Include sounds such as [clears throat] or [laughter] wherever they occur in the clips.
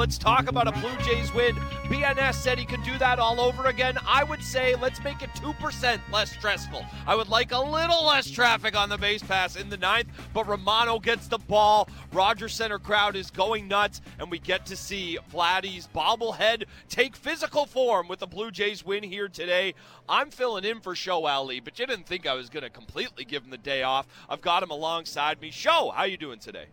let's talk about a Blue Jays win. BNS said he could do that all over again. I would say let's make it 2% less stressful. I would like a little less traffic on the base pass in the ninth, but Romano gets the ball. Rogers Center crowd is going nuts, and we get to see Vladdy's bobblehead take physical form with the Blue Jays win here today. I'm filling in for Show Ali, but you didn't think I was going to completely give him the day off. I've got him alongside me. Show, how you doing today?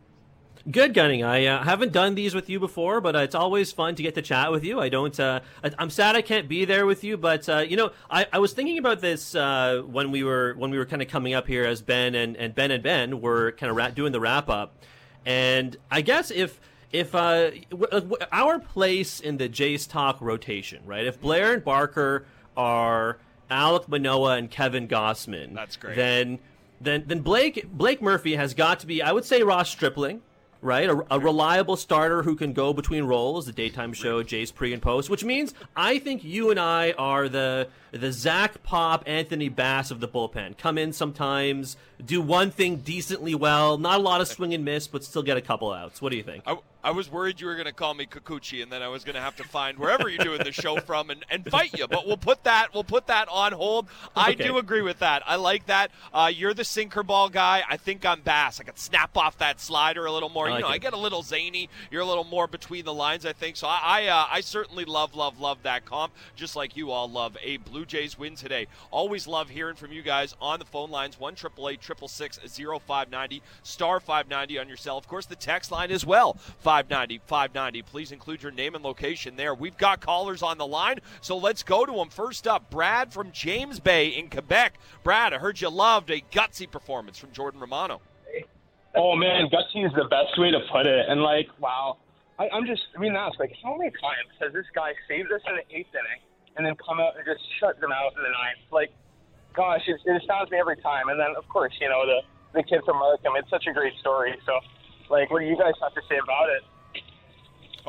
Good, Gunning. I uh, haven't done these with you before, but uh, it's always fun to get to chat with you. I don't. Uh, I, am sad I can't be there with you, but uh, you know, I, I, was thinking about this uh, when we were when we were kind of coming up here as Ben and, and Ben and Ben were kind of ra- doing the wrap up, and I guess if if uh, w- our place in the Jays talk rotation, right? If Blair and Barker are Alek Manoah and Kevin Gausman, that's great. Then then then Blake Blake Murphy has got to be, I would say, Ross Stripling right? A, a, reliable starter who can go between roles, the daytime show, Jay's pre and post, which means I think you and I are the the Zach Pop, Anthony Bass of the bullpen. Come in sometimes, do one thing decently well, not a lot of swing and miss, but still get a couple outs. What do you think? I, I was worried you were going to call me Kikuchi, and then I was going to have to find wherever you're doing the show [laughs] from and, and fight you. But we'll put that we'll put that on hold. I okay. do agree with that. I like that. Uh, you're the sinker ball guy. I think I'm Bass. I could snap off that slider a little more. Like you know, it. I get a little zany. You're a little more between the lines. I think so. I I, uh, I certainly love love love that comp, just like you all love a Blue Jays win today. Always love hearing from you guys on the phone lines one triple eight triple six zero five ninety star five ninety on your cell. Of course, the text line as well. 590 590. Please include your name and location there. We've got callers on the line, so let's go to them. First up, Brad from James Bay in Quebec. Brad, I heard you loved a gutsy performance from Jordan Romano. Oh man, gutsy is the best way to put it. And like, wow, I, I'm just I mean that's like how many times has this guy saved us in the eighth inning and then come out and just shut them out in the ninth? Like, gosh, it, it astounds me every time. And then of course, you know the the kid from Markham. It's such a great story. So like, what do you guys have to say about it?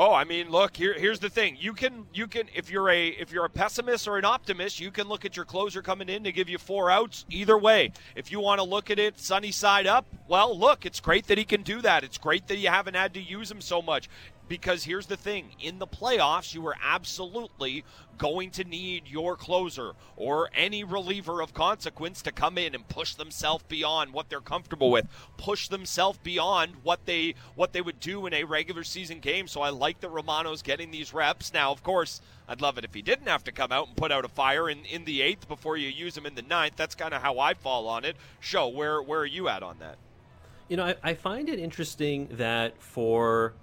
Oh, I mean, look here. Here's the thing: you can, you can, if you're a, if you're a pessimist or an optimist, you can look at your closer coming in to give you four outs. Either way, if you want to look at it sunny side up, well, look, it's great that he can do that. It's great that you haven't had to use him so much because here's the thing in the playoffs, you are absolutely going to need your closer or any reliever of consequence to come in and push themselves beyond what they're comfortable with, push themselves beyond what they what they would do in a regular season game. So I like that Romano's getting these reps. Now, of course, I'd love it if he didn't have to come out and put out a fire in, in the eighth before you use him in the ninth. That's kind of how I fall on it. Show where where are you at on that? You know, I, I find it interesting that for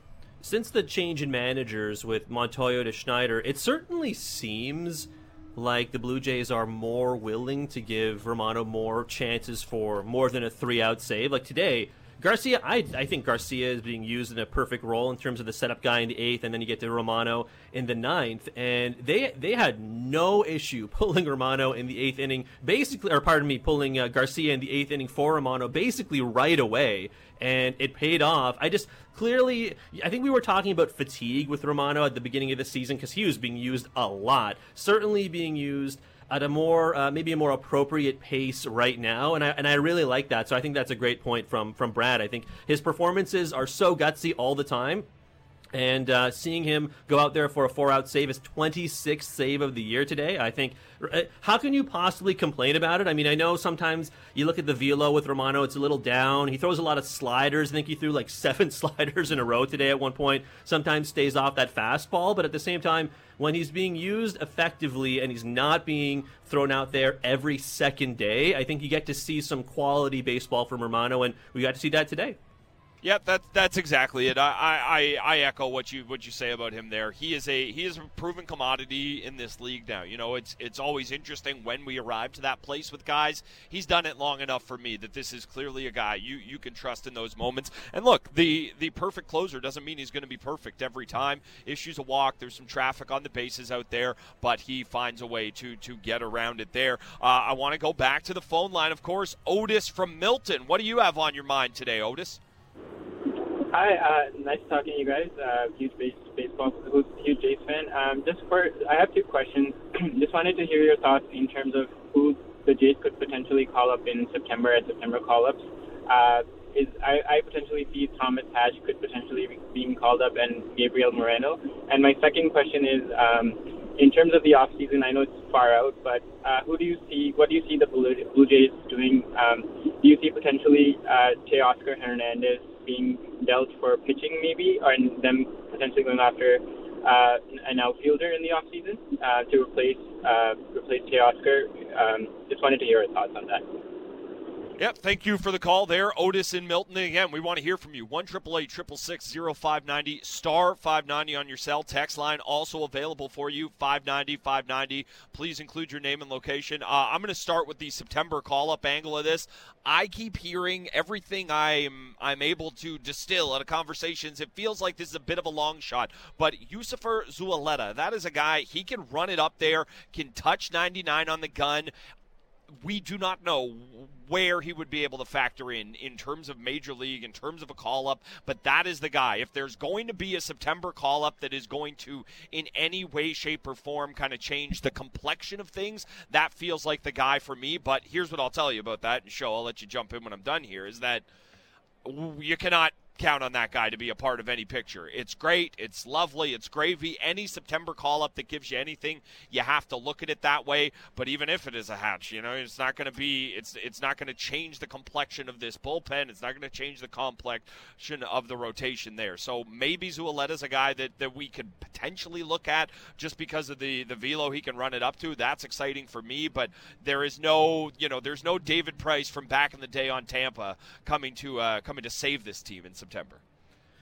since the change in managers with Montoyo to Schneider, it certainly seems like the Blue Jays are more willing to give Romano more chances for more than a three out save. Like today, Garcia, I, I think Garcia is being used in a perfect role in terms of the setup guy in the eighth, and then you get to Romano in the ninth, and they they had no issue [laughs] pulling Romano in the eighth inning, basically, or pardon me, pulling uh, Garcia in the eighth inning for Romano, basically right away, and it paid off. I just clearly, I think we were talking about fatigue with Romano at the beginning of the season because he was being used a lot, certainly being used at a more uh, maybe a more appropriate pace right now, and I and I really like that. So I think that's a great point from from Brad. I think his performances are so gutsy all the time. And uh, seeing him go out there for a four out save, his 26th save of the year today, I think. Uh, how can you possibly complain about it? I mean, I know sometimes you look at the velo with Romano, it's a little down. He throws a lot of sliders. I think he threw like [laughs] seven sliders in a row today at one point. Sometimes stays off that fastball, but at the same time, when he's being used effectively and he's not being thrown out there every second day, I think you get to see some quality baseball from Romano, and we got to see that today. Yep, that's that's exactly it. I, I, I echo what you what you say about him there. He is a he is a proven commodity in this league now. You know, it's it's always interesting when we arrive to that place with guys. He's done it long enough for me that this is clearly a guy you you can trust in those moments. And look, the the perfect closer doesn't mean he's going to be perfect every time. Issues a walk. There's some traffic on the bases out there, but he finds a way to to get around it there. Uh, I want to go back to the phone line, of course. Otis from Milton. What do you have on your mind today, Otis? Hi, uh, nice talking to you guys. Uh, huge base, baseball, huge Jays fan. Um, just for, I have two questions. [clears throat] just wanted to hear your thoughts in terms of who the Jays could potentially call up in September at September call-ups. uh, is I, I potentially see Thomas Hatch could potentially be being called up and Gabriel Moreno. And my second question is, um, in terms of the off season, I know it's far out, but uh, who do you see? What do you see the Blue, Jays doing? Um, do you see potentially uh, Teoscar Hernandez being dealt for pitching, maybe, or them potentially going after uh, an outfielder in the off season uh, to replace uh, replace Teoscar? Um, just wanted to hear your thoughts on that. Yep, thank you for the call there, Otis in Milton. Again, we want to hear from you. One triple eight triple six zero five ninety star five ninety on your cell text line also available for you five ninety five ninety. Please include your name and location. Uh, I'm going to start with the September call up angle of this. I keep hearing everything I'm I'm able to distill out of conversations. It feels like this is a bit of a long shot, but Yosver Zulueta, that is a guy he can run it up there, can touch 99 on the gun we do not know where he would be able to factor in in terms of major league, in terms of a call up, but that is the guy. If there's going to be a September call up that is going to, in any way, shape, or form, kind of change the complexion of things, that feels like the guy for me. But here's what I'll tell you about that, and show I'll let you jump in when I'm done here is that you cannot count on that guy to be a part of any picture. It's great. It's lovely. It's gravy. Any September call up that gives you anything, you have to look at it that way. But even if it is a hatch, you know, it's not going to be. It's it's not going to change the complexion of this bullpen. It's not going to change the complexion of the rotation there. So maybe is a guy that, that we could potentially look at just because of the the velo he can run it up to. That's exciting for me. But there is no, you know, there's no David Price from back in the day on Tampa coming to uh, coming to save this team in September.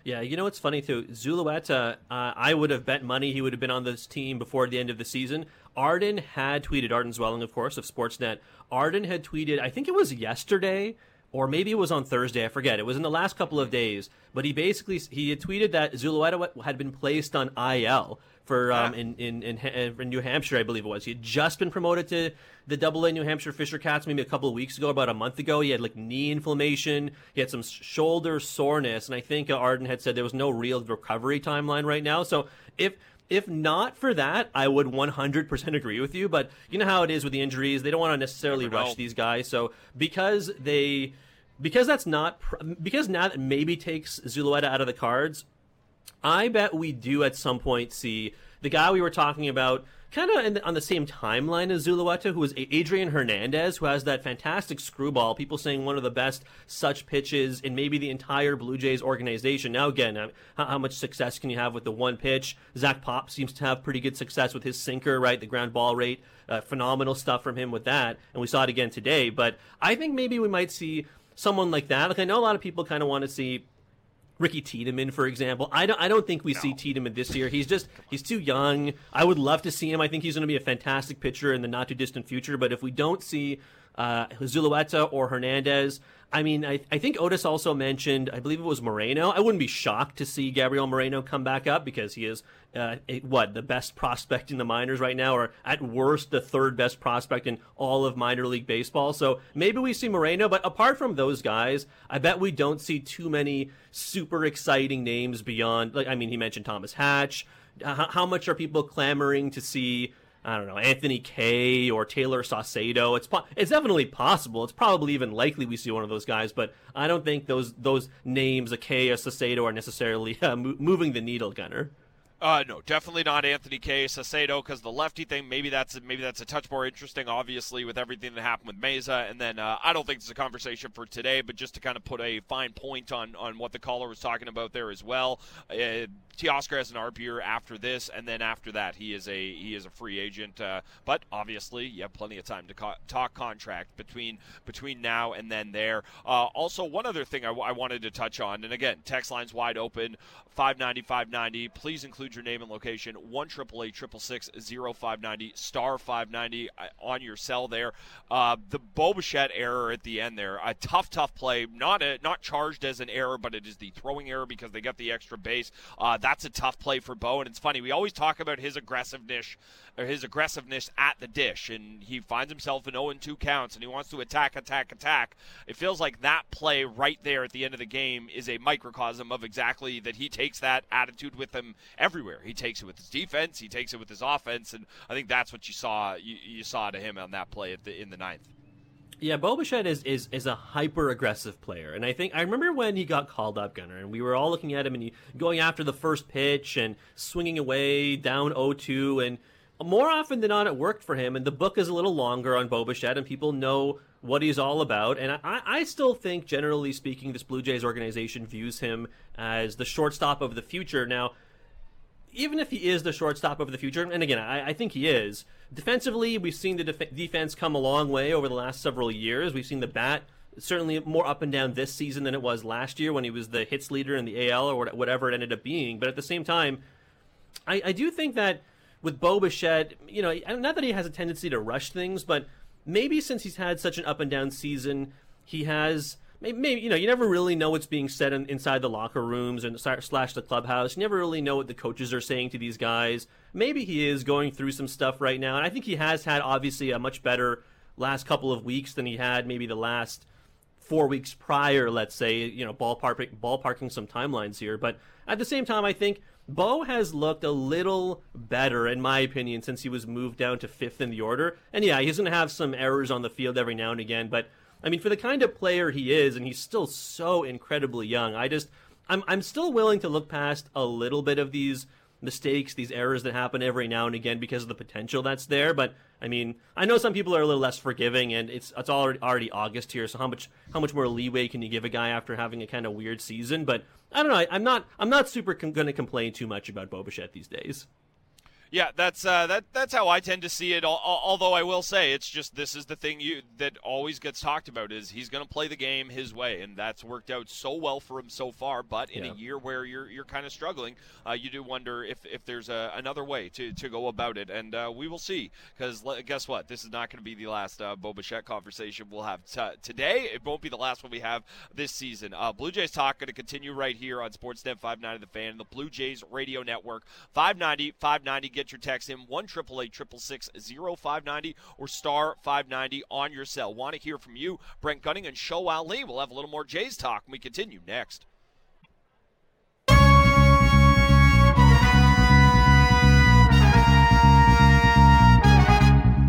Yeah, you know what's funny too? Zulueta, uh, I would have bet money he would have been on this team before the end of the season. Arden had tweeted, Arden Zwelling, of course, of Sportsnet. Arden had tweeted, I think it was yesterday, or maybe it was on Thursday. I forget. It was in the last couple of days. But he basically he had tweeted that Zulueta had been placed on IL for um, in, in, in, in New Hampshire, I believe it was. He had just been promoted to the Double A New Hampshire Fisher Cats maybe a couple of weeks ago, about a month ago. He had like knee inflammation, he had some shoulder soreness, and I think uh, Arden had said there was no real recovery timeline right now. So if if not for that, I would 100% agree with you. But you know how it is with the injuries; they don't want to necessarily rush these guys. So because they because that's not because now that maybe takes Zulueta out of the cards, I bet we do at some point see the guy we were talking about kind of on the same timeline as Zulueta, who is Adrian Hernandez, who has that fantastic screwball. People saying one of the best such pitches in maybe the entire Blue Jays organization. Now, again, how, how, much success can you have with the one pitch? Zach Pop seems to have pretty good success with his sinker, right? The ground ball rate, uh, phenomenal stuff from him with that, and we saw it again today. But I think maybe we might see someone like that. Like I know a lot of people kind of want to see Ricky Tiedemann, for example. I don't. I don't think we no. see Tiedemann this year. He's just. He's too young. I would love to see him. I think he's going to be a fantastic pitcher in the not too distant future. But if we don't see uh, Zulueta or Hernandez, I mean, I, I think Otis also mentioned, I believe it was Moreno. I wouldn't be shocked to see Gabriel Moreno come back up because he is, uh, a, what, the best prospect in the minors right now, or at worst, the third best prospect in all of minor league baseball. So maybe we see Moreno, but apart from those guys, I bet we don't see too many super exciting names beyond, like, I mean, he mentioned Thomas Hatch. How, how much are people clamoring to see I don't know, Anthony Kay or Tayler Saucedo. It's po- it's definitely possible. It's probably even likely we see one of those guys, but I don't think those those names, a Kay or Saucedo, are necessarily [laughs] uh, mo- moving the needle, Gunner. Uh, no, definitely not Anthony Kay Saucedo because the lefty thing maybe that's maybe that's a touch more interesting. Obviously, with everything that happened with Mayza, and then uh, I don't think it's a conversation for today, but just to kind of put a fine point on on what the caller was talking about there as well. Uh, Teoscar has an ARB year after this, and then after that he is a he is a free agent. Uh, but obviously, you have plenty of time to co- talk contract between between now and then. There. Uh, also, one other thing I, w- I wanted to touch on, and again, text lines wide open, 590 590. Please include your name and location. One triple eight triple six zero five ninety star five ninety uh, on your cell there. Uh, the Bo Bichette error at the end there, a tough, tough play. Not a, not charged as an error, but it is the throwing error because they got the extra base. Uh, that's a tough play for Bo, and it's funny. We always talk about his aggressiveness or his aggressiveness at the dish, and he finds himself in 0 2 counts, and he wants to attack, attack, attack. It feels like that play right there at the end of the game is a microcosm of exactly that he takes that attitude with him everywhere. He takes it with his defense, he takes it with his offense, and I think that's what you saw you, you saw to him on that play the, in the ninth. Yeah, Bo Bichette is, is is a hyper aggressive player, and I think I remember when he got called up, Gunner, and we were all looking at him and he going after the first pitch and swinging away down 0-2, and more often than not, it worked for him. And the book is a little longer on Bo Bichette, and people know what he's all about. And I, I still think, generally speaking, this Blue Jays organization views him as the shortstop of the future. Now, even if he is the shortstop of the future, and again, I, I think he is, defensively, we've seen the def- defense come a long way over the last several years. We've seen the bat certainly more up and down this season than it was last year when he was the hits leader in the AL or whatever it ended up being. But at the same time, I, I do think that with Bo Bichette, you know, not that he has a tendency to rush things, but maybe since he's had such an up and down season, he has maybe, maybe you know you never really know what's being said in, inside the locker rooms and slash the clubhouse. You never really know what the coaches are saying to these guys. Maybe he is going through some stuff right now, and I think he has had obviously a much better last couple of weeks than he had maybe the last four weeks prior. Let's say you know ballpark ballparking some timelines here, but at the same time, I think. Bo has looked a little better, in my opinion, since he was moved down to fifth in the order. And yeah, he's going to have some errors on the field every now and again, but I mean, for the kind of player he is, and he's still so incredibly young, I just, I'm, I'm still willing to look past a little bit of these mistakes, these errors that happen every now and again because of the potential that's there. But I mean, I know some people are a little less forgiving, and it's it's already already August here, so how much how much more leeway can you give a guy after having a kind of weird season? But I don't know. I, am not I'm not super going to complain too much about Bo Bichette these days. Yeah, that's uh, that. That's how I tend to see it. Although I will say, it's just this is the thing you that always gets talked about is he's going to play the game his way, and that's worked out so well for him so far. But in yeah. a year where you're you're kind of struggling, uh, you do wonder if, if there's a, another way to, to go about it, and uh, we will see. Because guess what, this is not going to be the last uh, Bo Bichette conversation we'll have t- today. It won't be the last one we have this season. Uh, Blue Jays talk going to continue right here on Sportsnet 590 The Fan, the Blue Jays Radio Network, 590 590. Get your text in 1 0590 or star 590 on your cell. Want to hear from you, Brent Gunning and Show Ali. We'll have a little more Jays talk when we continue next.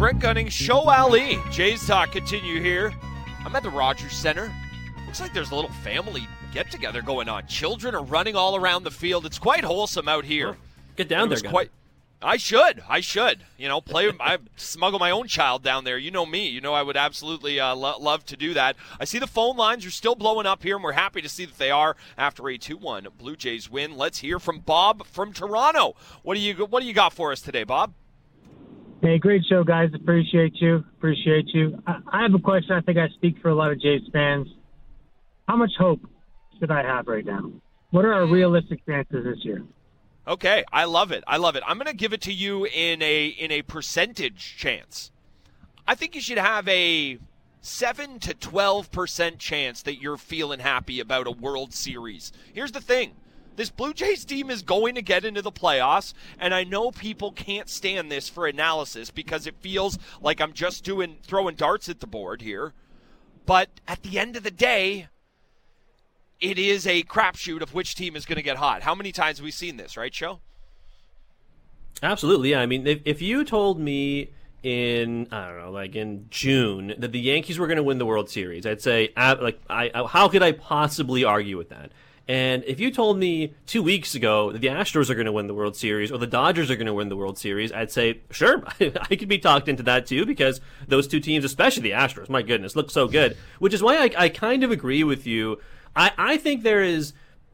Brent Gunning, Show Ali. Jays Talk continue here. I'm at the Rogers Center. Looks like there's a little family get together going on. Children are running all around the field. It's quite wholesome out here. Get down there, quite. I should. I should. You know, play. [laughs] I smuggle my own child down there. You know me. You know I would absolutely uh, lo- love to do that. I see the phone lines are still blowing up here, and we're happy to see that they are after a two-one Blue Jays win. Let's hear from Bob from Toronto. What do you What do you got for us today, Bob? Hey, great show, guys. Appreciate you. Appreciate you. I, I have a question. I think I speak for a lot of Jays fans. How much hope should I have right now? What are our realistic chances this year? Okay, I love it. I love it. I'm going to give it to you in a in a percentage chance. I think you should have a 7 to 12% chance that you're feeling happy about a World Series. Here's the thing. This Blue Jays team is going to get into the playoffs, and I know people can't stand this for analysis because it feels like I'm just doing throwing darts at the board here. But at the end of the day, it is a crapshoot of which team is going to get hot. How many times have we seen this, right, Show? Absolutely, yeah. I mean, if, if you told me in I don't know, like in June, that the Yankees were going to win the World Series, I'd say, uh, like, I, how could I possibly argue with that? And if you told me two weeks ago that the Astros are going to win the World Series or the Dodgers are going to win the World Series, I'd say, sure, [laughs] I could be talked into that too because those two teams, especially the Astros, my goodness, look so good. Which is why I, I kind of agree with you I, I think there is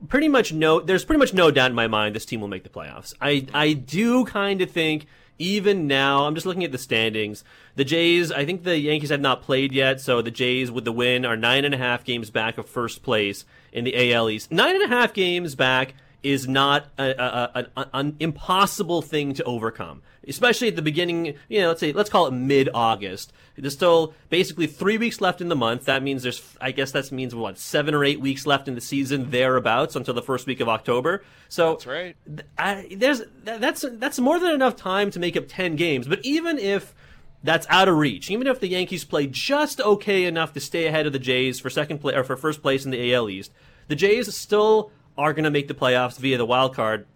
pretty much no there's pretty much no doubt in my mind this team will make the playoffs. I I do kind of think even now, I'm just looking at the standings. The Jays, I think the Yankees have not played yet, so the Jays with the win are nine and a half games back of first place in the AL East. Nine and a half games back is not an impossible thing to overcome, especially at the beginning. You know, let's say let's call it mid-August. There's still basically three weeks left in the month. That means there's, I guess that means what seven or eight weeks left in the season thereabouts until the first week of October. So that's right. I, there's that's that's more than enough time to make up ten games. But even if that's out of reach. Even if the Yankees play just okay enough to stay ahead of the Jays for second play or for first place in the AL East, the Jays still are going to make the playoffs via the wild card.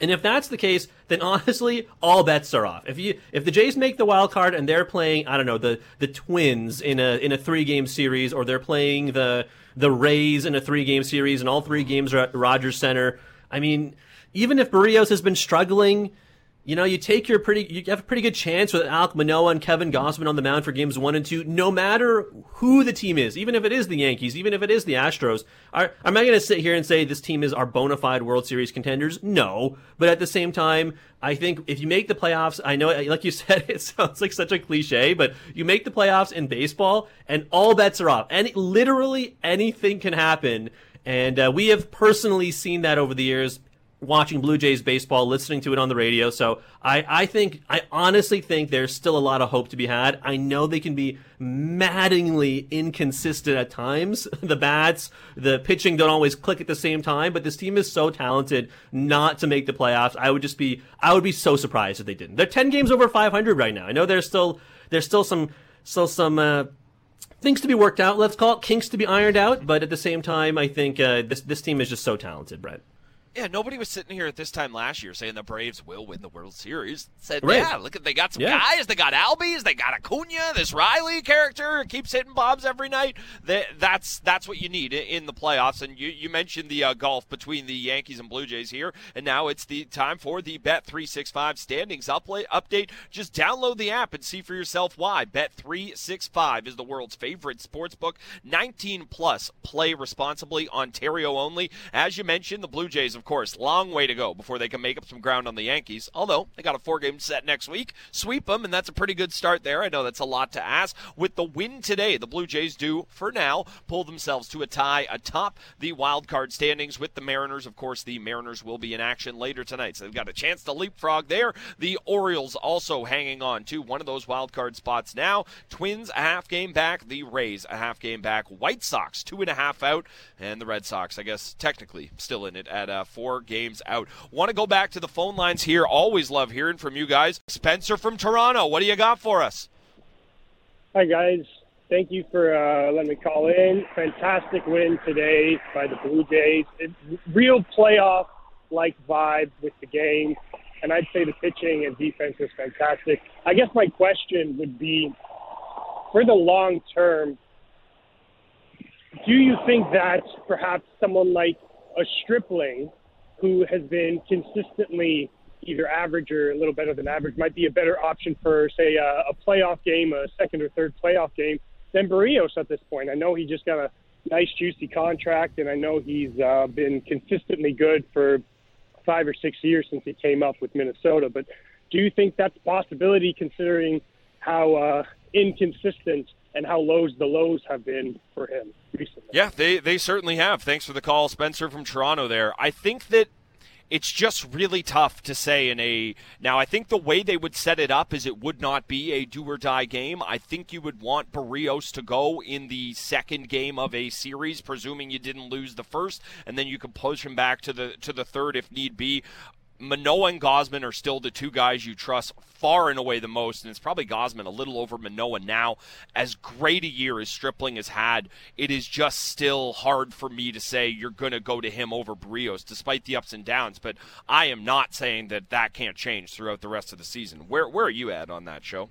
And if that's the case, then [laughs] honestly, all bets are off. If you if the Jays make the wild card and they're playing, I don't know, the the Twins in a in a three game series, or they're playing the the Rays in a three game series, and all three games are at Rogers Center. I mean, even if Berrios has been struggling, you know, you take your pretty, you have a pretty good chance with Alek Manoah and Kevin Gausman on the mound for games one and two, no matter who the team is, even if it is the Yankees, even if it is the Astros. Are, am I going to sit here and say this team is our bona fide World Series contenders? No. But at the same time, I think if you make the playoffs, I know, like you [laughs] said, it sounds like such a cliche, but you make the playoffs in baseball and all bets are off. And literally anything can happen. And uh, we have personally seen that over the years watching Blue Jays baseball, listening to it on the radio. So I, I think, I honestly think there's still a lot of hope to be had. I know they can be maddeningly inconsistent at times. [laughs] The bats, the pitching don't always click at the same time, but this team is so talented not to make the playoffs. I would just be, I would be so surprised if they didn't. They're 10 games over 500 right now. I know there's still, there's still some, still some, uh, things to be worked out. Let's call it kinks to be ironed out. But at the same time, I think uh, this this team is just so talented, Brett. Yeah, nobody was sitting here at this time last year saying the Braves will win the World Series. Said, Right. yeah, look at they got some Yeah. guys. They got Albies. They got Acuna. This Riley character keeps hitting bombs every night. That, that's that's what you need in the playoffs. And you, you mentioned the uh, golf between the Yankees and Blue Jays here, and now it's the time for the Bet three six five standings upla- update. Just download the app and see for yourself why. Bet three six five is the world's favorite sports book. Nineteen plus. Play responsibly. Ontario only. As you mentioned, the Blue Jays, of course, long way to go before they can make up some ground on the Yankees. Although they got a four game set next week, sweep them, and that's a pretty good start there. I know that's a lot to ask. With the win today, the Blue Jays do, for now, pull themselves to a tie atop the wild card standings with the Mariners. Of course, the Mariners will be in action later tonight, so they've got a chance to leapfrog there. The Orioles also hanging on to one of those wild card spots now. Twins a half game back, the Rays a half game back, White Sox two and a half out, and the Red Sox, I guess, technically still in it at uh, four games out. Want to go back to the phone lines here? Always love hearing from you guys. Spencer from Toronto, what do you got for us? Hi, guys. Thank you for uh, letting me call in. Fantastic win today by the Blue Jays. It's real playoff like vibe with the game. And I'd say the pitching and defense is fantastic. I guess my question would be for the long term, do you think that perhaps someone like a Stripling who has been consistently either average or a little better than average might be a better option for, say, a, a playoff game, a second or third playoff game than Berrios at this point. I know he just got a nice, juicy contract, and I know he's uh, been consistently good for five or six years since he came up with Minnesota. But do you think that's a possibility considering how uh, inconsistent and how lows the lows have been for him recently? Yeah, they they certainly have. Thanks for the call, Spencer from Toronto. There, I think that it's just really tough to say in a now i think the way they would set it up is it would not be a do or die game i think you would want berrios to go in the second game of a series presuming you didn't lose the first and then you could push him back to the to the third if need be Manoah and Gausman are still the two guys you trust far and away the most, and it's probably Gausman a little over Manoah now. As great a year as Stripling has had, it is just still hard for me to say you're going to go to him over Berrios, despite the ups and downs. But I am not saying that that can't change throughout the rest of the season. Where where are you at on that show?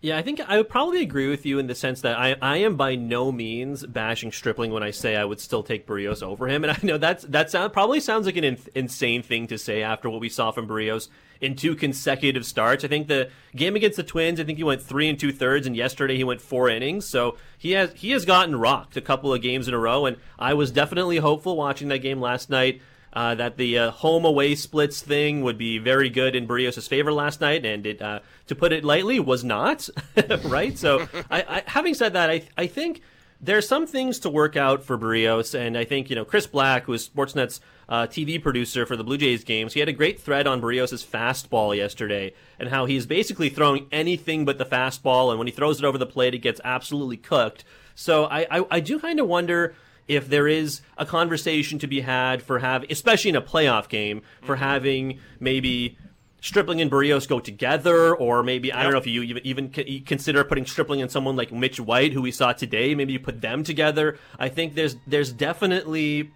Yeah, I think I would probably agree with you in the sense that I, I am by no means bashing Stripling when I say I would still take Berrios over him, and I know that's that sound probably sounds like an in, insane thing to say after what we saw from Berrios in two consecutive starts. I think the game against the Twins, I think he went three and two thirds, and yesterday he went four innings. So he has he has gotten rocked a couple of games in a row, and I was definitely hopeful watching that game last night. Uh, that the uh, home away splits thing would be very good in Berrios' favor last night, and it, uh, to put it lightly, was not. [laughs] right? So, I, I, having said that, I, I think there are some things to work out for Berrios, and I think you know Chris Black, who is Sportsnet's uh, TV producer for the Blue Jays games, he had a great thread on Berrios' fastball yesterday, and how he's basically throwing anything but the fastball, and when he throws it over the plate, it gets absolutely cooked. So, I, I, I do kind of wonder if there is a conversation to be had for having, especially in a playoff game, for mm-hmm. having maybe Stripling and Berrios go together, or maybe I don't know if you even, even consider putting Stripling and someone like Mitch White, who we saw today. Maybe you put them together. I think there's there's definitely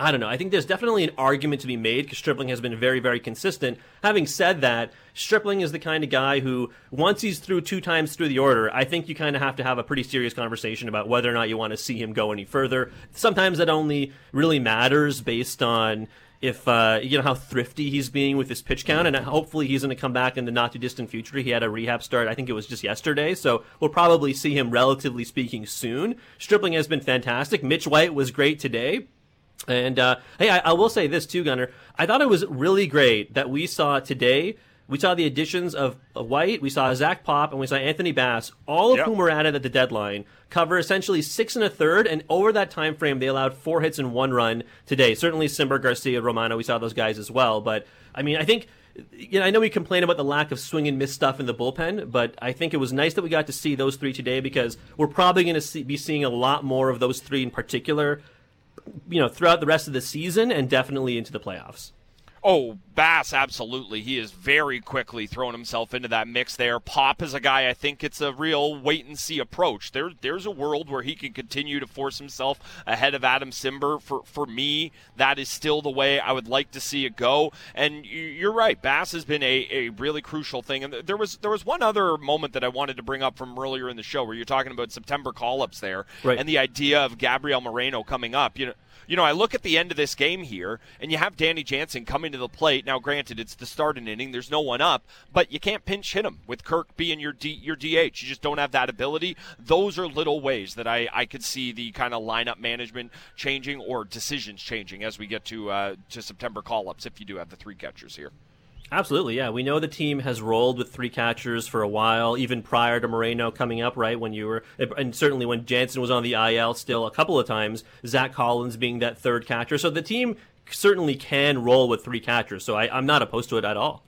I don't know. I think there's definitely an argument to be made because Stripling has been very, very consistent. Having said that, Stripling is the kind of guy who, once he's through two times through the order, I think you kind of have to have a pretty serious conversation about whether or not you want to see him go any further. Sometimes that only really matters based on if uh, you know how thrifty he's being with his pitch count, and hopefully he's going to come back in the not too distant future. He had a rehab start, I think it was just yesterday, so we'll probably see him relatively speaking soon. Stripling has been fantastic. Mitch White was great today. And uh, hey, I, I will say this too, Gunner. I thought it was really great that we saw today. We saw the additions of White, we saw Zach Pop, and we saw Anthony Bass, all of yep. whom were added at the deadline, cover essentially six and a third, and over that time frame, they allowed four hits and one run today. Certainly, Cimber, Garcia, Romano, we saw those guys as well. But I mean, I think you know, I know we complain about the lack of swing and miss stuff in the bullpen, but I think it was nice that we got to see those three today because we're probably going to see, be seeing a lot more of those three in particular you know, throughout the rest of the season and definitely into the playoffs. Oh, Bass, absolutely. He is very quickly throwing himself into that mix there. Pop is a guy I think it's a real wait and see approach. There, there's a world where he can continue to force himself ahead of Adam Cimber. For for me, that is still the way I would like to see it go. And you're right, Bass has been a, a really crucial thing. And there was there was one other moment that I wanted to bring up from earlier in the show where you're talking about September call ups there, right. and the idea of Gabriel Moreno coming up. You know you know, I look at the end of this game here, and you have Danny Jansen coming to the plate. Now, granted, it's the starting inning; there's no one up, but you can't pinch hit him with Kirk being your D, your DH. You just don't have that ability. Those are little ways that I, I could see the kind of lineup management changing or decisions changing as we get to uh, to September call ups. If you do have the three catchers here. Absolutely, yeah. We know the team has rolled with three catchers for a while, even prior to Moreno coming up, right? When you were, and certainly when Jansen was on the IL still a couple of times, Zach Collins being that third catcher. So the team certainly can roll with three catchers. So I, I'm not opposed to it at all.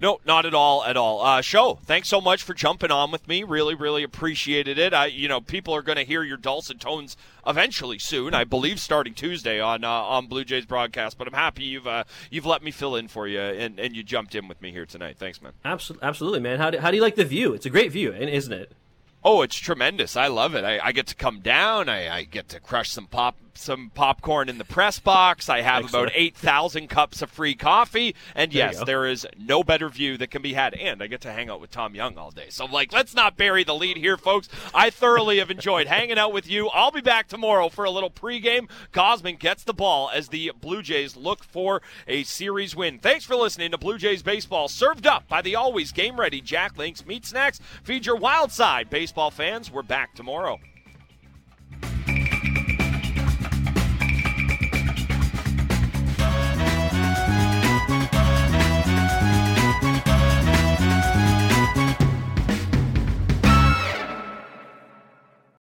No, not at all, at all. Uh, show, thanks so much for jumping on with me. Really, really appreciated it. I, you know, people are going to hear your dulcet tones eventually soon. I believe starting Tuesday on uh, on Blue Jays broadcast. But I'm happy you've uh, you've let me fill in for you and, and you jumped in with me here tonight. Thanks, man. Absolutely, absolutely, man. How do, how do you like the view? It's a great view, isn't it? Oh, it's tremendous. I love it. I, I get to come down. I, I, get to crush some pop some popcorn in the press box. I have Excellent. about 8,000 cups of free coffee. And there yes, there is no better view that can be had. And I get to hang out with Tom Young all day. So, like, let's not bury the lead here, folks. I thoroughly have enjoyed hanging out with you. I'll be back tomorrow for a little pregame. Gausman gets the ball as the Blue Jays look for a series win. Thanks for listening to Blue Jays Baseball, served up by the always game ready Jack Links Meat Snacks. Feed your wild side, baseball fans. We're back tomorrow.